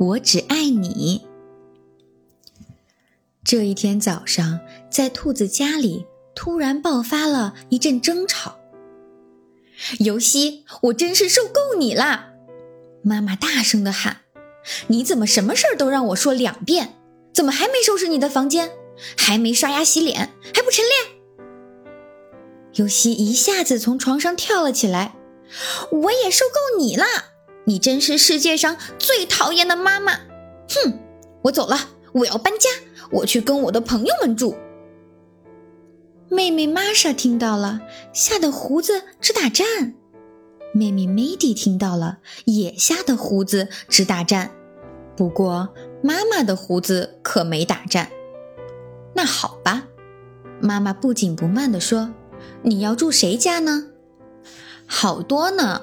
我只爱你。这一天早上，在兔子家里突然爆发了一阵争吵。尤西，我真是受够你了！妈妈大声地喊：“你怎么什么事儿都让我说两遍？怎么还没收拾你的房间？还没刷牙洗脸？还不晨练？”尤西一下子从床上跳了起来：“我也受够你了！你真是世界上最讨厌的妈妈！哼，我走了，我要搬家，我去跟我的朋友们住。”妹妹玛莎听到了，吓得胡子直打颤；妹妹梅迪听到了，也吓得胡子直打颤。不过妈妈的胡子可没打颤。那好吧，妈妈不紧不慢地说：“你要住谁家呢？好多呢，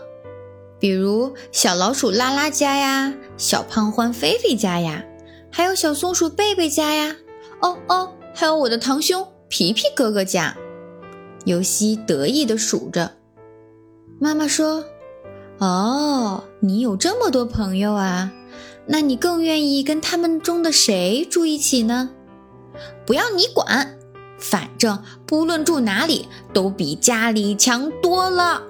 比如小老鼠拉拉家呀，小胖欢菲菲家呀，还有小松鼠贝贝家呀。哦哦，还有我的堂兄。”皮皮哥哥家，尤西得意地数着。妈妈说：“哦，你有这么多朋友啊？那你更愿意跟他们中的谁住一起呢？”不要你管，反正不论住哪里，都比家里强多了。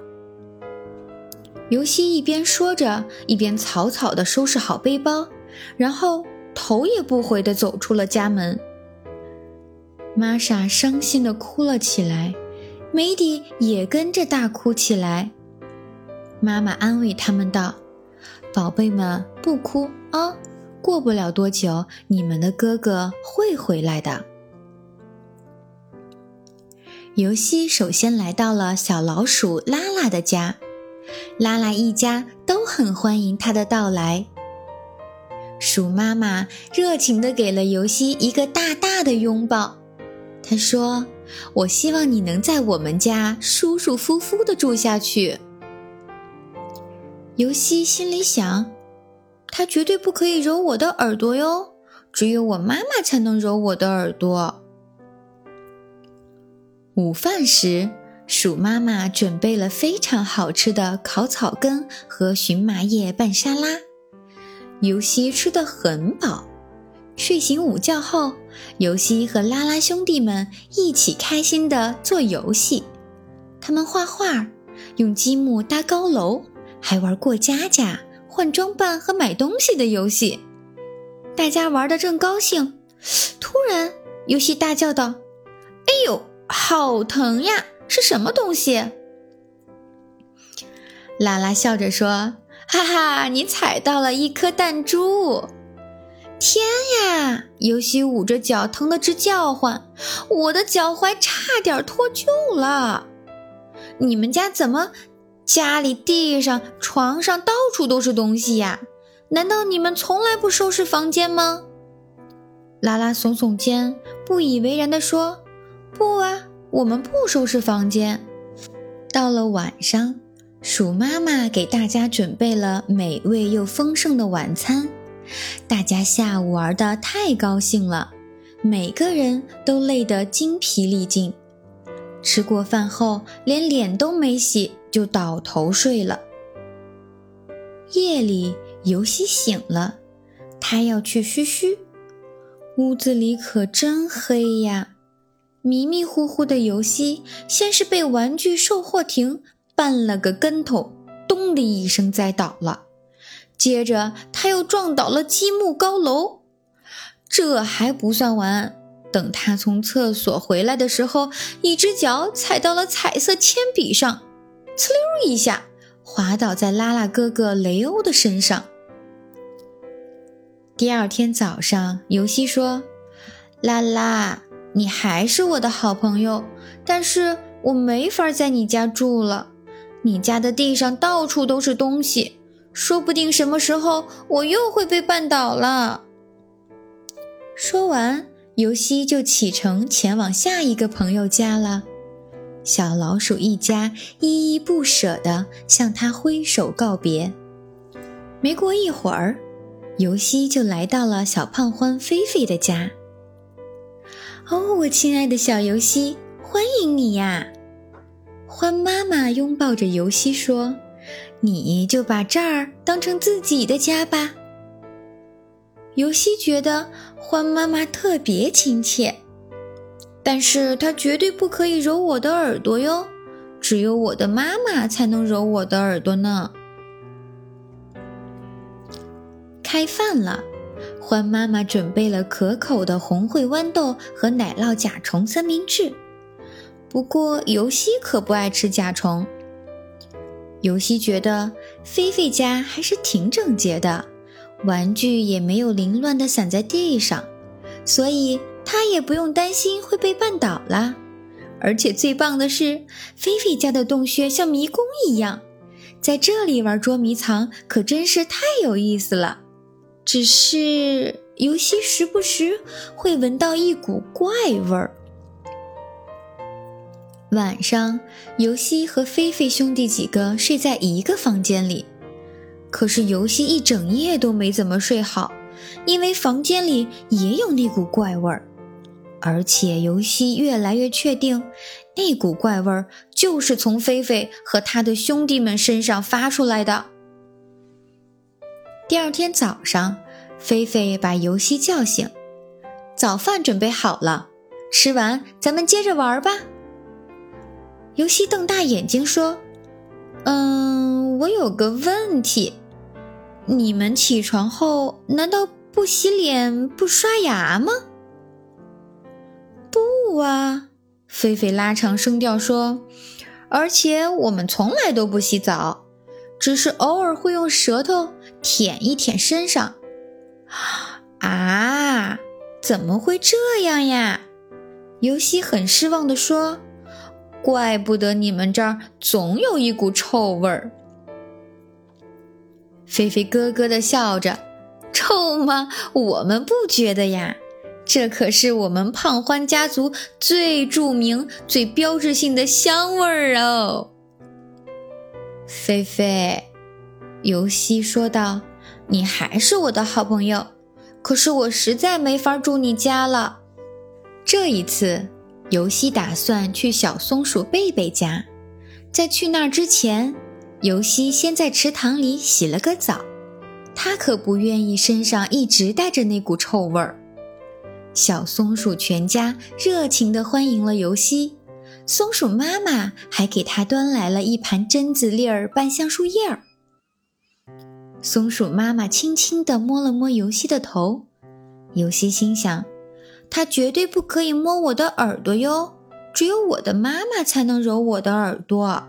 尤西一边说着，一边草草地收拾好背包，然后头也不回地走出了家门。玛莎伤心地哭了起来，梅迪也跟着大哭起来。妈妈安慰他们道：“宝贝们，不哭啊，过不了多久，你们的哥哥会回来的。”尤西首先来到了小老鼠拉拉的家，拉拉一家都很欢迎他的到来。鼠妈妈热情地给了尤西一个大大的拥抱。她说：“我希望你能在我们家舒舒服服的住下去。”尤西心里想：“他绝对不可以揉我的耳朵哟，只有我妈妈才能揉我的耳朵。”午饭时，鼠妈妈准备了非常好吃的烤草根和荨麻叶拌沙拉，尤西吃得很饱。睡醒午觉后，尤西和拉拉兄弟们一起开心地做游戏。他们画画，用积木搭高楼，还玩过家家、换装扮和买东西的游戏。大家玩得正高兴，突然，尤西大叫道：“哎呦，好疼呀！是什么东西？”拉拉笑着说：“哈哈，你踩到了一颗弹珠。”天呀！尤西捂着脚，疼得直叫唤。我的脚踝差点脱臼了。你们家怎么家里地上、床上到处都是东西呀？难道你们从来不收拾房间吗？拉拉耸耸肩，不以为然地说：“不啊，我们不收拾房间。”到了晚上，鼠妈妈给大家准备了美味又丰盛的晚餐。大家下午玩得太高兴了，每个人都累得精疲力尽。吃过饭后，连脸都没洗就倒头睡了。夜里，尤西醒了，他要去嘘嘘。屋子里可真黑呀！迷迷糊糊的尤西，先是被玩具售货亭绊了个跟头，咚的一声栽倒了。接着，他又撞倒了积木高楼。这还不算完，等他从厕所回来的时候，一只脚踩到了彩色铅笔上，呲溜一下滑倒在拉拉哥哥雷欧的身上。第二天早上，尤西说：“拉拉，你还是我的好朋友，但是我没法在你家住了。你家的地上到处都是东西。”说不定什么时候我又会被绊倒了。说完，尤西就启程前往下一个朋友家了。小老鼠一家依依不舍地向他挥手告别。没过一会儿，尤西就来到了小胖獾菲菲的家。哦，我亲爱的小尤西，欢迎你呀！獾妈妈拥抱着尤西说。你就把这儿当成自己的家吧。尤西觉得欢妈妈特别亲切，但是她绝对不可以揉我的耳朵哟，只有我的妈妈才能揉我的耳朵呢。开饭了，欢妈妈准备了可口的红烩豌豆和奶酪甲虫三明治。不过尤西可不爱吃甲虫。尤西觉得菲菲家还是挺整洁的。玩具也没有凌乱地散在地上，所以他也不用担心会被绊倒了。而且最棒的是，菲菲家的洞穴像迷宫一样，在这里玩捉迷藏可真是太有意思了。只是尤西时不时会闻到一股怪味儿。晚上，尤西和菲菲兄弟几个睡在一个房间里。可是尤西一整夜都没怎么睡好，因为房间里也有那股怪味儿，而且尤西越来越确定，那股怪味儿就是从菲菲和他的兄弟们身上发出来的。第二天早上，菲菲把尤西叫醒，早饭准备好了，吃完咱们接着玩吧。游戏瞪大眼睛说：“嗯，我有个问题。”你们起床后难道不洗脸不刷牙吗？不啊，菲菲拉长声调说，而且我们从来都不洗澡，只是偶尔会用舌头舔一舔身上。啊，怎么会这样呀？尤西很失望地说，怪不得你们这儿总有一股臭味儿。菲菲咯咯地笑着，臭吗？我们不觉得呀，这可是我们胖欢家族最著名、最标志性的香味儿哦。菲菲，尤西说道：“你还是我的好朋友，可是我实在没法住你家了。这一次，尤西打算去小松鼠贝贝家，在去那儿之前。”尤西先在池塘里洗了个澡，他可不愿意身上一直带着那股臭味儿。小松鼠全家热情地欢迎了尤西，松鼠妈妈还给他端来了一盘榛子粒儿拌橡树叶儿。松鼠妈妈轻轻地摸了摸尤西的头，尤西心想：它绝对不可以摸我的耳朵哟，只有我的妈妈才能揉我的耳朵。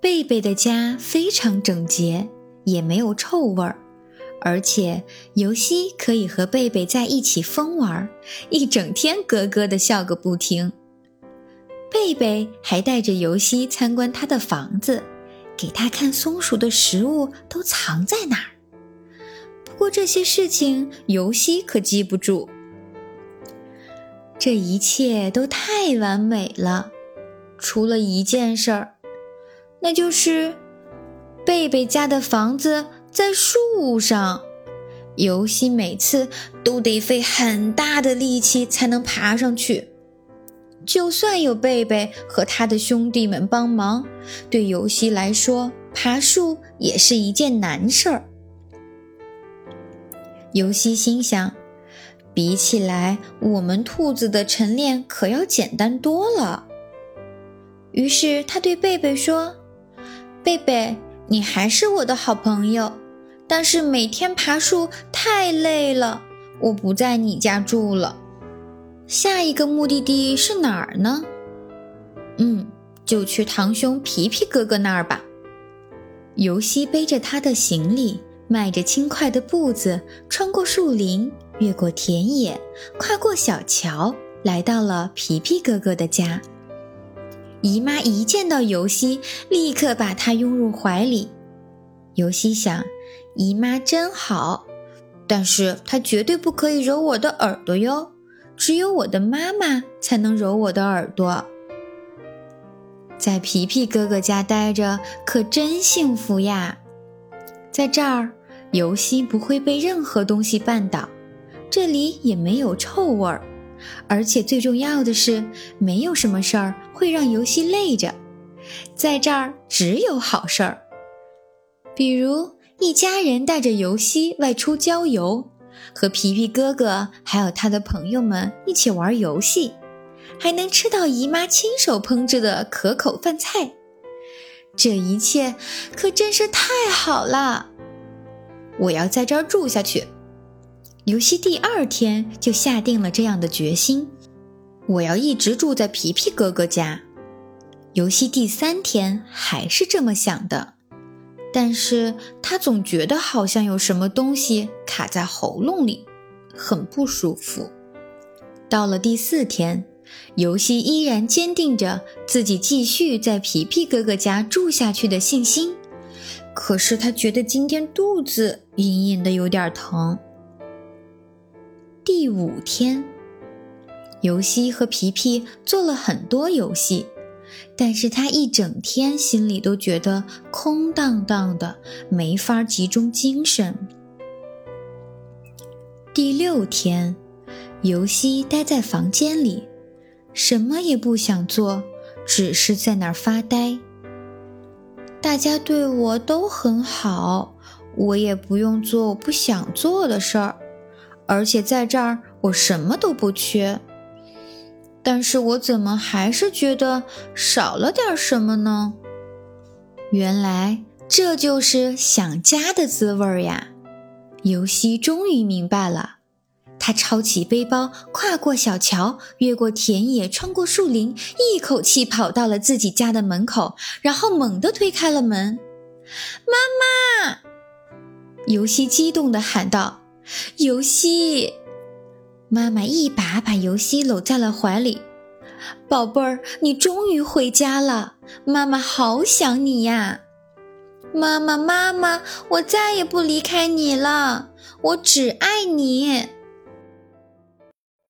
贝贝的家非常整洁，也没有臭味儿，而且尤西可以和贝贝在一起疯玩，一整天咯咯的笑个不停。贝贝还带着尤西参观他的房子，给他看松鼠的食物都藏在哪儿。不过这些事情尤西可记不住。这一切都太完美了，除了一件事儿。那就是贝贝家的房子在树上，尤西每次都得费很大的力气才能爬上去。就算有贝贝和他的兄弟们帮忙，对尤西来说，爬树也是一件难事儿。尤西心想，比起来，我们兔子的晨练可要简单多了。于是他对贝贝说。贝贝，你还是我的好朋友，但是每天爬树太累了，我不在你家住了。下一个目的地是哪儿呢？嗯，就去堂兄皮皮哥哥那儿吧。尤西背着他的行李，迈着轻快的步子，穿过树林，越过田野，跨过小桥，来到了皮皮哥哥的家。姨妈一见到尤西，立刻把他拥入怀里。尤西想，姨妈真好，但是她绝对不可以揉我的耳朵哟，只有我的妈妈才能揉我的耳朵。在皮皮哥哥家待着可真幸福呀，在这儿，尤西不会被任何东西绊倒，这里也没有臭味儿。而且最重要的是，没有什么事儿会让游戏累着，在这儿只有好事儿，比如一家人带着游戏外出郊游，和皮皮哥哥还有他的朋友们一起玩游戏，还能吃到姨妈亲手烹制的可口饭菜。这一切可真是太好了！我要在这儿住下去。游戏第二天就下定了这样的决心：我要一直住在皮皮哥哥家。游戏第三天还是这么想的，但是他总觉得好像有什么东西卡在喉咙里，很不舒服。到了第四天。游戏依然坚定着自己继续在皮皮哥哥家住下去的信心，可是他觉得今天肚子隐隐的有点疼。第五天，游戏和皮皮做了很多游戏，但是他一整天心里都觉得空荡荡的，没法集中精神。第六天，游戏待在房间里。什么也不想做，只是在那儿发呆。大家对我都很好，我也不用做我不想做的事儿，而且在这儿我什么都不缺。但是我怎么还是觉得少了点什么呢？原来这就是想家的滋味呀！尤西终于明白了。他抄起背包，跨过小桥，越过田野，穿过树林，一口气跑到了自己家的门口，然后猛地推开了门。妈妈！尤西激动地喊道：“尤西！”妈妈一把把尤西搂在了怀里。“宝贝儿，你终于回家了，妈妈好想你呀！”“妈妈，妈妈，我再也不离开你了，我只爱你。”